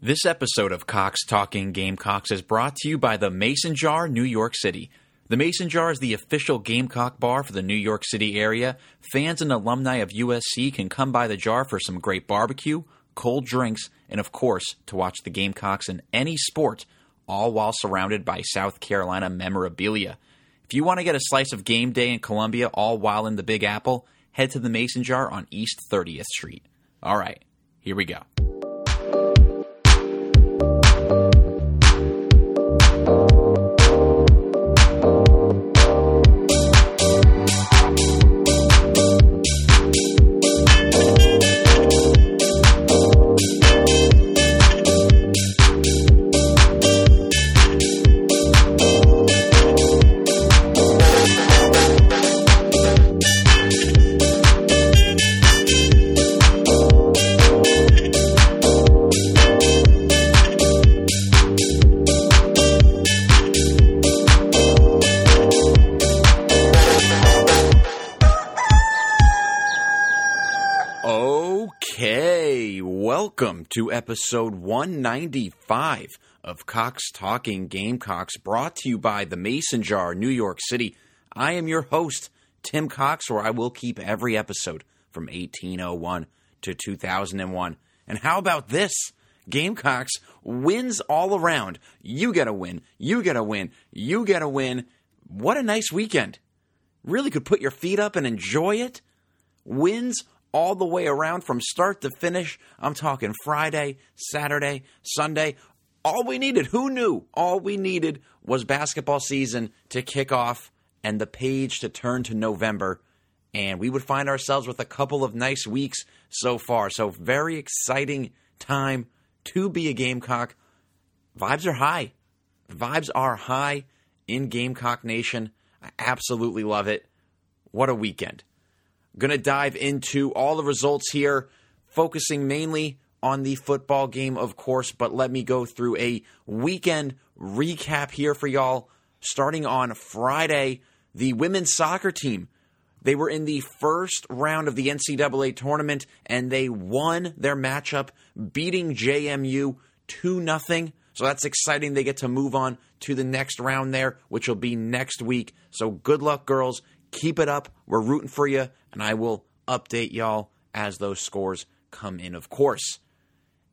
This episode of Cox Talking Gamecocks is brought to you by the Mason Jar, New York City. The Mason Jar is the official Gamecock bar for the New York City area. Fans and alumni of USC can come by the jar for some great barbecue, cold drinks, and of course, to watch the Gamecocks in any sport, all while surrounded by South Carolina memorabilia. If you want to get a slice of game day in Columbia all while in the Big Apple, head to the Mason Jar on East 30th Street. All right, here we go. To episode 195 of Cox Talking Gamecocks, brought to you by the Mason Jar, New York City. I am your host, Tim Cox, where I will keep every episode from 1801 to 2001. And how about this? Gamecocks wins all around. You get a win, you get a win, you get a win. What a nice weekend. Really could put your feet up and enjoy it. Wins all the way around from start to finish. I'm talking Friday, Saturday, Sunday. All we needed, who knew? All we needed was basketball season to kick off and the page to turn to November. And we would find ourselves with a couple of nice weeks so far. So, very exciting time to be a Gamecock. Vibes are high. Vibes are high in Gamecock Nation. I absolutely love it. What a weekend. Going to dive into all the results here, focusing mainly on the football game, of course, but let me go through a weekend recap here for y'all. Starting on Friday, the women's soccer team. They were in the first round of the NCAA tournament and they won their matchup, beating JMU 2 0. So that's exciting. They get to move on to the next round there, which will be next week. So good luck, girls. Keep it up. We're rooting for you, and I will update y'all as those scores come in, of course.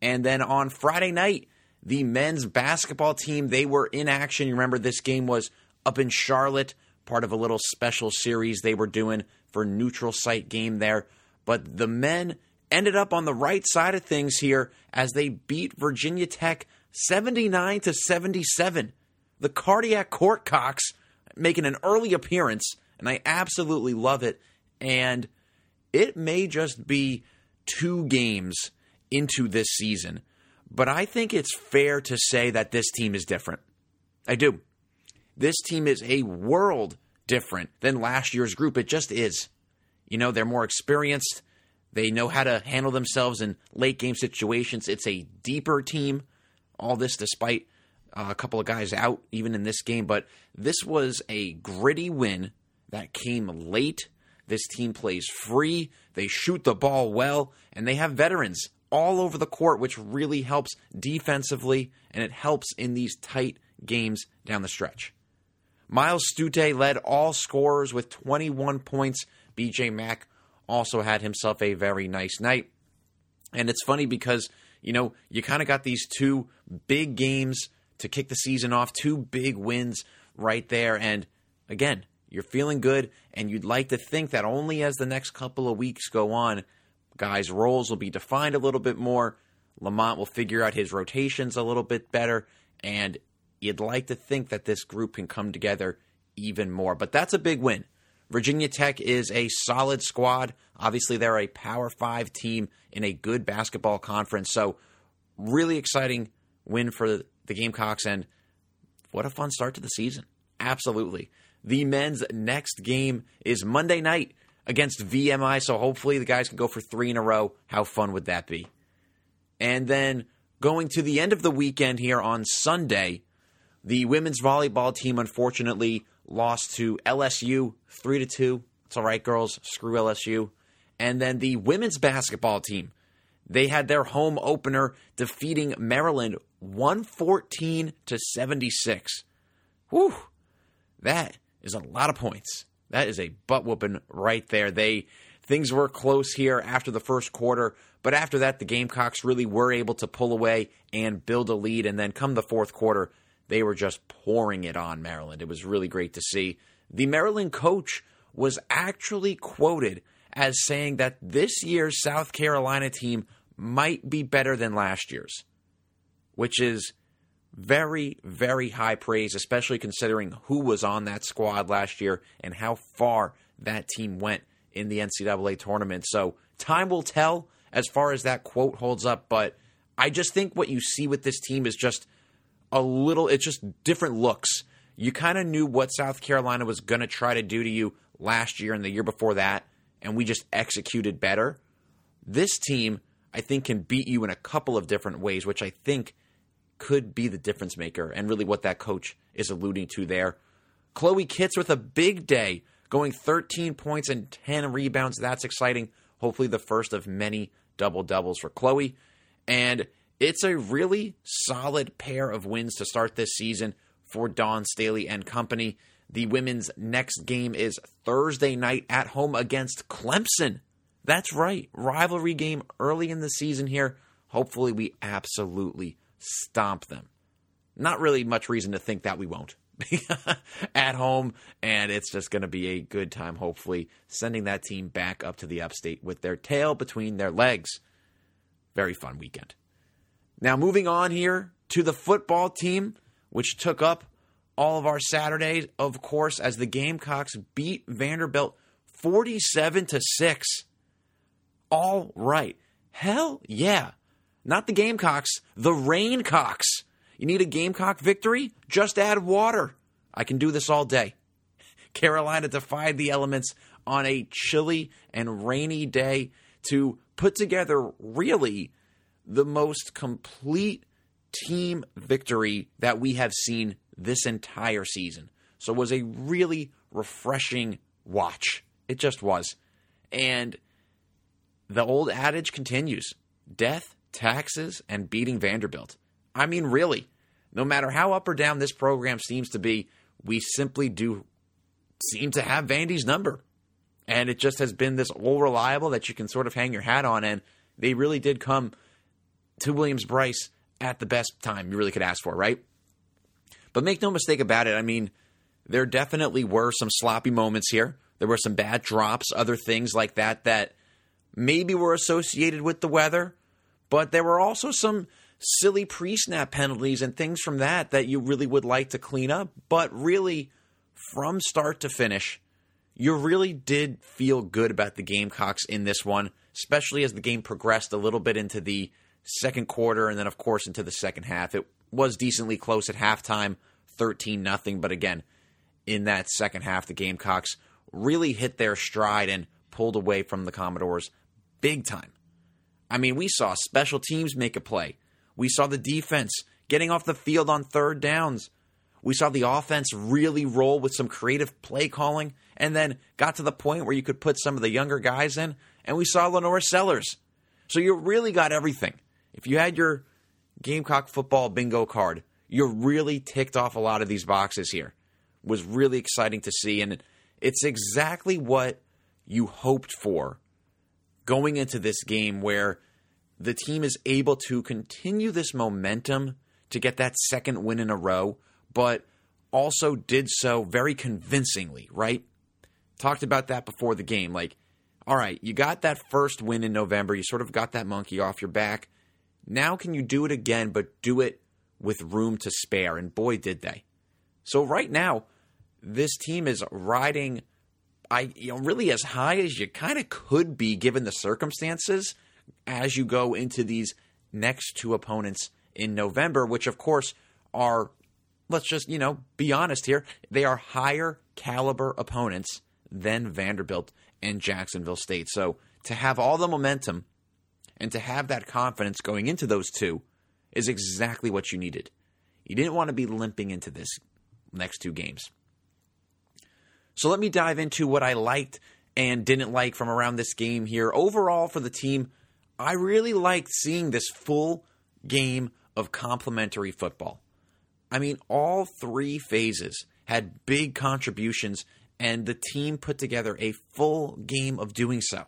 And then on Friday night, the men's basketball team, they were in action. You remember this game was up in Charlotte, part of a little special series they were doing for neutral site game there. But the men ended up on the right side of things here as they beat Virginia Tech 79 to 77. The cardiac court cocks making an early appearance and I absolutely love it. And it may just be two games into this season, but I think it's fair to say that this team is different. I do. This team is a world different than last year's group. It just is. You know, they're more experienced. They know how to handle themselves in late game situations. It's a deeper team. All this despite uh, a couple of guys out, even in this game. But this was a gritty win that came late. This team plays free, they shoot the ball well, and they have veterans all over the court, which really helps defensively and it helps in these tight games down the stretch. Myles Stute led all scorers with 21 points. BJ Mack also had himself a very nice night. And it's funny because, you know, you kind of got these two big games to kick the season off, two big wins right there. And again, you're feeling good, and you'd like to think that only as the next couple of weeks go on, guys' roles will be defined a little bit more. Lamont will figure out his rotations a little bit better, and you'd like to think that this group can come together even more. But that's a big win. Virginia Tech is a solid squad. Obviously, they're a Power Five team in a good basketball conference. So, really exciting win for the Gamecocks, and what a fun start to the season. Absolutely. The men's next game is Monday night against VMI, so hopefully the guys can go for three in a row. How fun would that be? And then going to the end of the weekend here on Sunday, the women's volleyball team unfortunately lost to LSU 3 to 2. It's all right, girls. Screw LSU. And then the women's basketball team, They had their home opener defeating Maryland 114 to 76. Whew. That is a lot of points. That is a butt whooping right there. They things were close here after the first quarter, but after that the Gamecocks really were able to pull away and build a lead and then come the fourth quarter, they were just pouring it on Maryland. It was really great to see. The Maryland coach was actually quoted as saying that this year's South Carolina team might be better than last year's, which is very, very high praise, especially considering who was on that squad last year and how far that team went in the NCAA tournament. So time will tell as far as that quote holds up, but I just think what you see with this team is just a little, it's just different looks. You kind of knew what South Carolina was going to try to do to you last year and the year before that, and we just executed better. This team, I think, can beat you in a couple of different ways, which I think could be the difference maker and really what that coach is alluding to there. Chloe Kitts with a big day, going 13 points and 10 rebounds. That's exciting. Hopefully, the first of many double doubles for Chloe. And it's a really solid pair of wins to start this season for Dawn Staley and company. The women's next game is Thursday night at home against Clemson. That's right, rivalry game early in the season here. Hopefully, we absolutely stomp them. Not really much reason to think that we won't. at home, and it's just going to be a good time, hopefully, sending that team back up to the upstate with their tail between their legs. Very fun weekend. Now, moving on here to the football team, which took up all of our Saturdays, of course, as the Gamecocks beat Vanderbilt 47 to 6. All right. Hell yeah. Not the Gamecocks, the Raincocks. You need a Gamecock victory? Just add water. I can do this all day. Carolina defied the elements on a chilly and rainy day to put together really the most complete team victory that we have seen this entire season. So it was a really refreshing watch. It just was. And the old adage continues death taxes, and beating Vanderbilt. I mean, really, no matter how up or down this program seems to be, we simply do seem to have Vandy's number. And it just has been this all reliable that you can sort of hang your hat on. And they really did come to Williams Brice at the best time you really could ask for, right? But make no mistake about it. I mean, there definitely were some sloppy moments here. There were some bad drops, other things like that that maybe were associated with the weather. But there were also some silly pre snap penalties and things from that that you really would like to clean up. But really, from start to finish, you really did feel good about the Gamecocks in this one, especially as the game progressed a little bit into the second quarter and then, of course, into the second half. It was decently close at halftime, 13 nothing. But again, in that second half, the Gamecocks really hit their stride and pulled away from the Commodores big time. I mean, we saw special teams make a play. We saw the defense getting off the field on third downs. We saw the offense really roll with some creative play calling and then got to the point where you could put some of the younger guys in. And we saw LaNorris Sellers. So you really got everything. If you had your Gamecock football bingo card, you really ticked off a lot of these boxes here. It was really exciting to see. And it's exactly what you hoped for going into this game where the team is able to continue this momentum to get that second win in a row, but also did so very convincingly, right? Talked about that before the game. Like, all right, you got that first win in November. You sort of got that monkey off your back. Now, can you do it again, but do it with room to spare? And boy, did they. So, right now, this team is riding I you know really as high as you kind of could be given the circumstances as you go into these next two opponents in November, which of course are let's just you know be honest here they are higher caliber opponents than Vanderbilt and Jacksonville State. So to have all the momentum and to have that confidence going into those two is exactly what you needed. You didn't want to be limping into this next two games. So let me dive into what I liked and didn't like from around this game here. Overall, for the team, I really liked seeing this full game of complementary football. I mean, all three phases had big contributions, and the team put together a full game of doing so.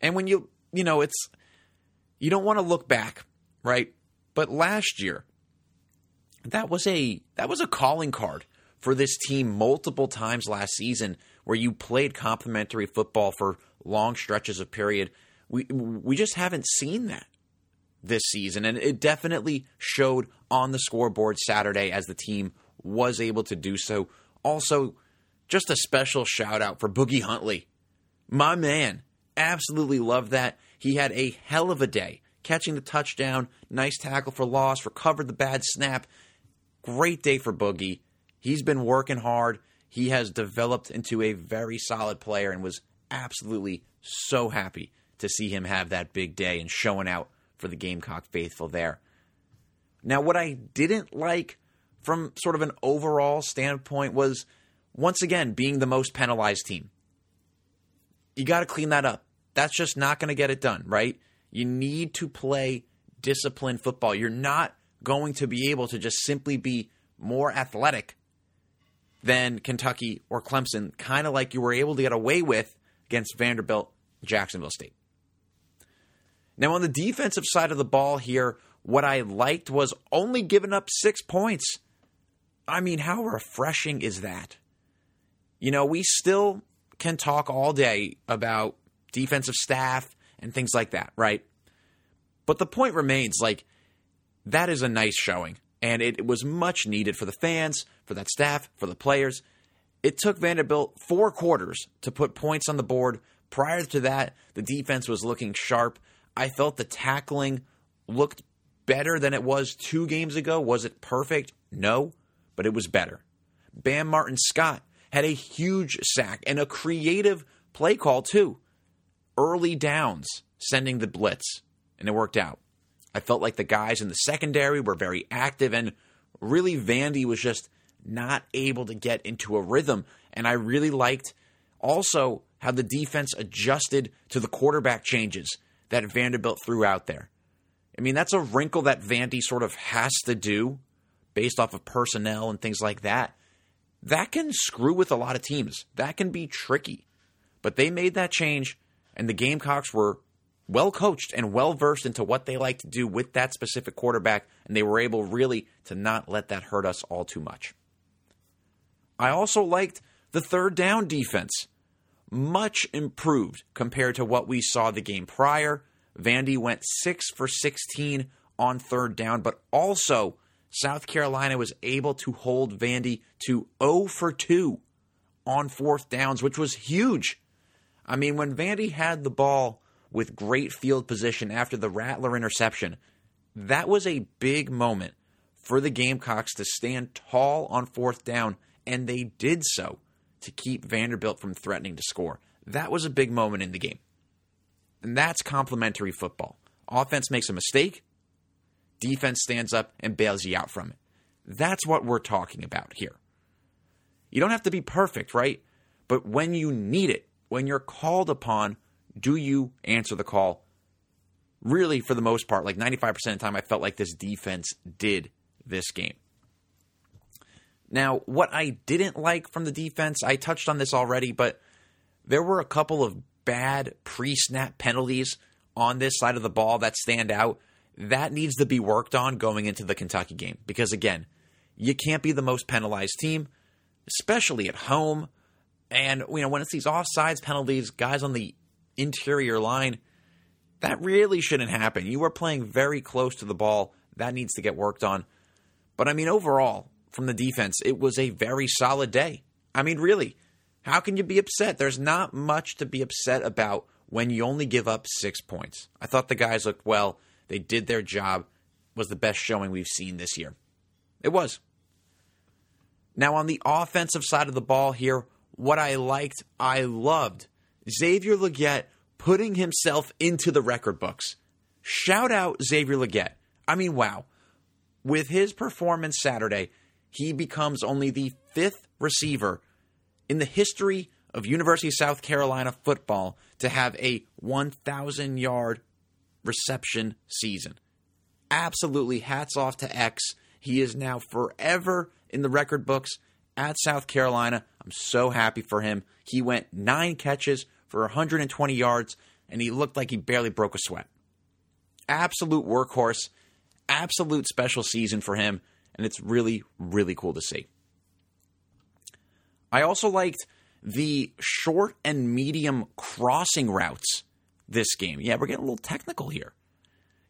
And when you, you know, it's, you don't want to look back, right? But last year, that was a that was a calling card for this team multiple times last season where you played complementary football for long stretches of period. We we just haven't seen that this season and it definitely showed on the scoreboard Saturday as the team was able to do so. Also, just a special shout out for Boogie Huntley. My man, absolutely love that. He had a hell of a day catching the touchdown, nice tackle for loss, recovered the bad snap. Great day for Boogie. He's been working hard. He has developed into a very solid player and was absolutely so happy to see him have that big day and showing out for the Gamecock faithful there. Now, what I didn't like from sort of an overall standpoint was once again being the most penalized team. You got to clean that up. That's just not going to get it done, right? You need to play disciplined football. You're not going to be able to just simply be more athletic than Kentucky or Clemson, kind of like you were able to get away with against Vanderbilt, Jacksonville State. Now, on the defensive side of the ball here, what I liked was only giving up six points. I mean, how refreshing is that? You know, we still can talk all day about defensive staff and things like that, right? But the point remains like, that is a nice showing. And it, was much needed for the fans, for that staff, for the players. It took Vanderbilt four quarters to put points on the board. Prior to that, the defense was looking sharp. I felt the tackling looked better than it was two games ago. Was it perfect? No, but it was better. Bam Martin Scott had a huge sack and a creative play call, too. Early downs, sending the blitz, and it worked out. I felt like the guys in the secondary were very active, and really, Vandy was just not able to get into a rhythm. And I really liked also how the defense adjusted to the quarterback changes that Vanderbilt threw out there. I mean, that's a wrinkle that Vandy sort of has to do based off of personnel and things like that. That can screw with a lot of teams. That can be tricky. But they made that change, and the Gamecocks were well coached and well versed into what they like to do with that specific quarterback, and they were able really to not let that hurt us all too much. I also liked the third down defense. Much improved compared to what we saw the game prior. Vandy went 6 for 16 on third down, but also South Carolina was able to hold Vandy to 0 for 2 on fourth downs, which was huge. I mean, when Vandy had the ball with great field position after the Rattler interception. That was a big moment for the Gamecocks to stand tall on fourth down, and they did so to keep Vanderbilt from threatening to score. That was a big moment in the game. And that's complementary football. Offense makes a mistake, defense stands up and bails you out from it. That's what we're talking about here. You don't have to be perfect, right? But when you need it, when you're called upon do you answer the call? Really, for the most part, like 95% of the time, I felt like this defense did this game. Now, what I didn't like from the defense, I touched on this already, but there were a couple of bad pre snap penalties on this side of the ball that stand out. That needs to be worked on going into the Kentucky game because, again, you can't be the most penalized team, especially at home. And, you know, when it's these offsides penalties, guys on the interior line. That really shouldn't happen. You are playing very close to the ball. That needs to get worked on. But I mean, overall, from the defense, it was a very solid day. I mean, really, how can you be upset? There's not much to be upset about when you only give up six points. I thought the guys looked well. They did their job. Was the best showing we've seen this year. It was. Now, on the offensive side of the ball here, what I liked, I loved Xavier Legette putting himself into the record books. Shout out Xavier Legette. I mean, wow. With his performance Saturday, he becomes only the fifth receiver in the history of University of South Carolina football to have a 1,000 yard reception season. Absolutely hats off to X. He is now forever in the record books at South Carolina. I'm so happy for him. He went nine catches for 120 yards, and he looked like he barely broke a sweat. Absolute workhorse, absolute special season for him, and it's really, really cool to see. I also liked the short and medium crossing routes this game. Yeah, we're getting a little technical here.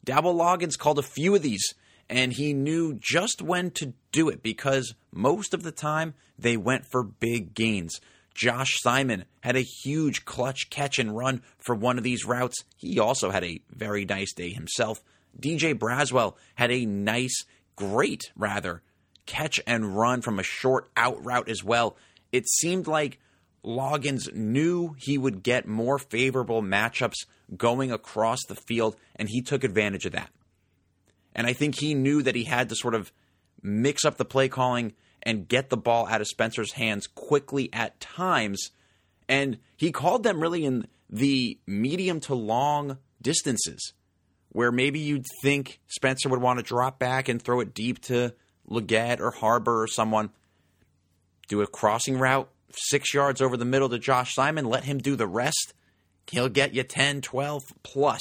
Dowell Loggins called a few of these, and he knew just when to do it because most of the time they went for big gains. Josh Simon had a huge clutch catch and run for one of these routes. He also had a very nice day himself. DJ Braswell had a nice, great rather, catch and run from a short out route as well. It seemed like Loggins knew he would get more favorable matchups going across the field, and he took advantage of that. And I think he knew that he had to sort of mix up the play calling and get the ball out of Spencer's hands quickly at times. And he called them really in the medium to long distances, where maybe you'd think Spencer would want to drop back and throw it deep to Legette or Harbor or someone. Do a crossing route, six yards over the middle to Josh Simon, let him do the rest. He'll get you 10, 12 plus.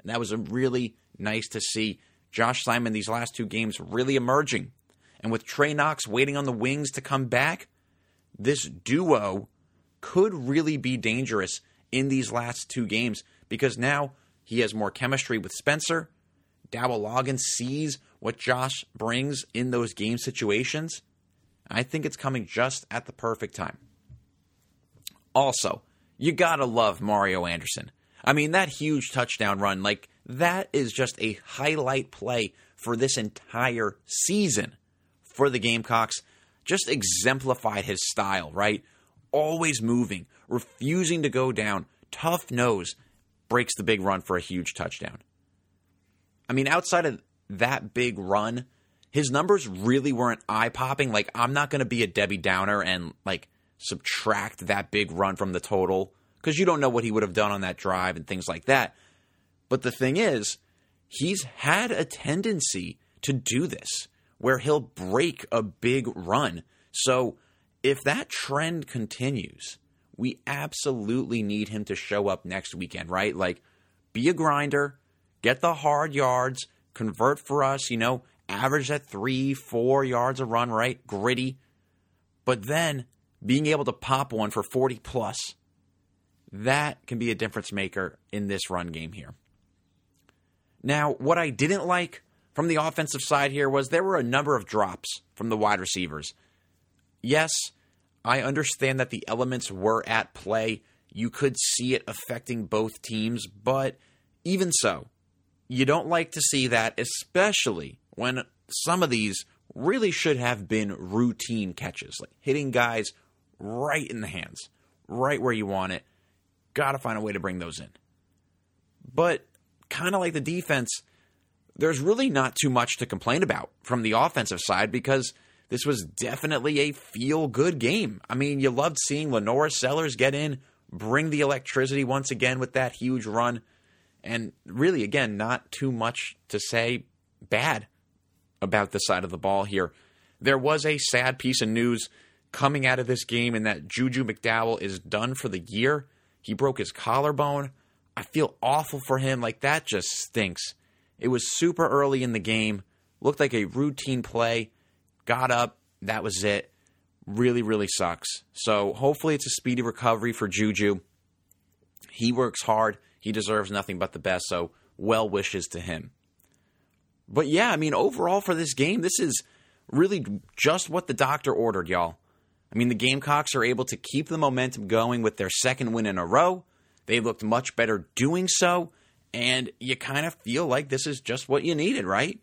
And that was really nice to see Josh Simon these last two games really emerging. And with Trey Knox waiting on the wings to come back, this duo could really be dangerous in these last two games because now he has more chemistry with Spencer. Dowell Loggins sees what Josh brings in those game situations. I think it's coming just at the perfect time. Also, you gotta love Mario Anderson. I mean, that huge touchdown run, like, that is just a highlight play for this entire season for the Gamecocks. Just exemplified his style, right? Always moving, refusing to go down, tough nose, breaks the big run for a huge touchdown. I mean, outside of that big run, his numbers really weren't eye popping. Like, I'm not going to be a Debbie Downer and, like, subtract that big run from the total because you don't know what he would have done on that drive and things like that. But the thing is, he's had a tendency to do this where he'll break a big run. So if that trend continues, we absolutely need him to show up next weekend, right? Like, be a grinder, get the hard yards, convert for us, you know, average that three, four yards a run, right? Gritty. But then being able to pop one for 40 plus, that can be a difference maker in this run game here. Now, what I didn't like from the offensive side here was there were a number of drops from the wide receivers. Yes, I understand that the elements were at play. You could see it affecting both teams, but even so, you don't like to see that, especially when some of these really should have been routine catches, like hitting guys right in the hands, right where you want it. Got to find a way to bring those in. But kind of like the defense, there's really not too much to complain about from the offensive side because this was definitely a feel good game. I mean, you loved seeing LaNorris Sellers get in, bring the electricity once again with that huge run. And really, again, not too much to say bad about the side of the ball here. There was a sad piece of news coming out of this game in that Juju McDowell is done for the year. He broke his collarbone. I feel awful for him. Like, that just stinks. It was super early in the game, looked like a routine play, got up, that was it. Really, really sucks. So, hopefully, it's a speedy recovery for Juju. He works hard, he deserves nothing but the best. So, well wishes to him. But yeah, I mean, overall for this game, this is really just what the doctor ordered, y'all. I mean, the Gamecocks are able to keep the momentum going with their second win in a row. They looked much better doing so, and you kind of feel like this is just what you needed, right?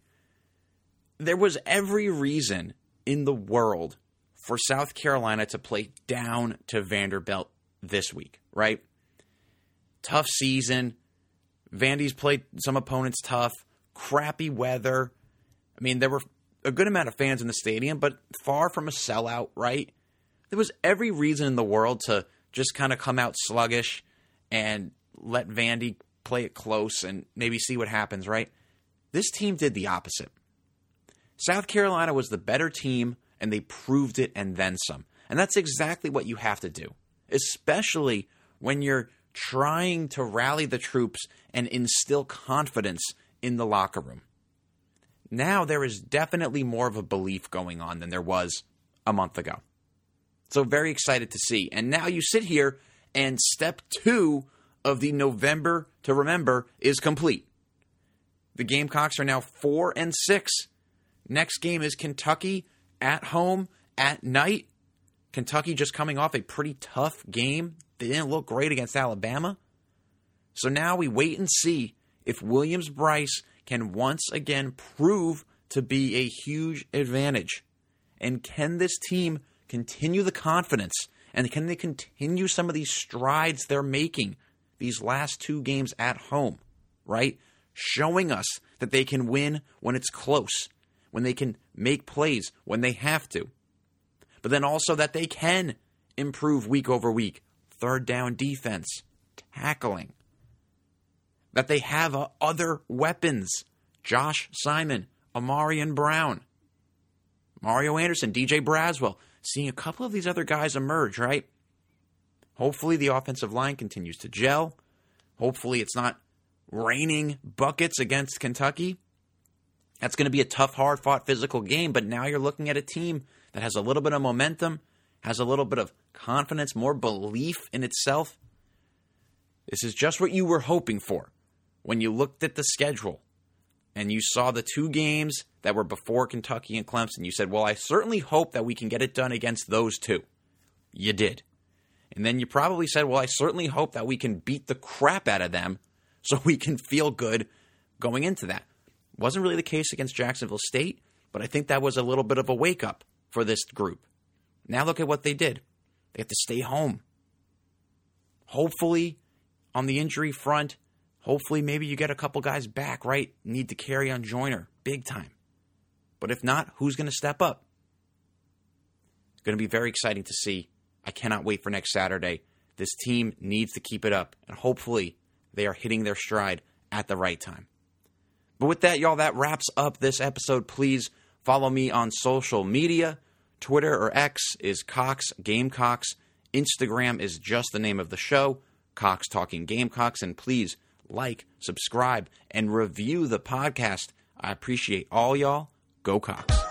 There was every reason in the world for South Carolina to play down to Vanderbilt this week, right? Tough season. Vandy's played some opponents tough crappy weather. I mean, there were a good amount of fans in the stadium, but far from a sellout, right? There was every reason in the world to just kind of come out sluggish and let Vandy play it close and maybe see what happens, right? This team did the opposite. South Carolina was the better team, and they proved it and then some. And that's exactly what you have to do, especially when you're trying to rally the troops and instill confidence in the locker room. Now there is definitely more of a belief going on than there was a month ago. So, very excited to see. And now you sit here, and step two of the November to remember is complete. The Gamecocks are now four and six. Next game is Kentucky at home at night. Kentucky just coming off a pretty tough game. They didn't look great against Alabama. So now we wait and see if Williams Brice can once again prove to be a huge advantage. And can this team continue the confidence? And can they continue some of these strides they're making these last two games at home, right? Showing us that they can win when it's close, when they can make plays when they have to. But then also that they can improve week over week. Third down defense, tackling. That they have uh, other weapons. Josh Simon, Ahmarean Brown, Mario Anderson, DJ Braswell. Seeing a couple of these other guys emerge, right? Hopefully the offensive line continues to gel. Hopefully it's not raining buckets against Kentucky. That's going to be a tough, hard fought physical game, but now you're looking at a team that has a little bit of momentum, has a little bit of confidence, more belief in itself. This is just what you were hoping for when you looked at the schedule and you saw the two games that were before Kentucky and Clemson. You said, Well, I certainly hope that we can get it done against those two. You did. And then you probably said, Well, I certainly hope that we can beat the crap out of them so we can feel good going into that. Wasn't really the case against Jacksonville State, but I think that was a little bit of a wake up for this group. Now look at what they did. They have to stay home. Hopefully, on the injury front, hopefully maybe you get a couple guys back, right? Need Dakereon Joyner big time. But if not, who's going to step up? It's going to be very exciting to see. I cannot wait for next Saturday. This team needs to keep it up, and hopefully they are hitting their stride at the right time. But with that, y'all, that wraps up this episode. Please follow me on social media. Twitter or X is Cox Gamecocks. Instagram is just the name of the show, Cox Talking Gamecocks. And please like, subscribe, and review the podcast. I appreciate all y'all. Go Cox.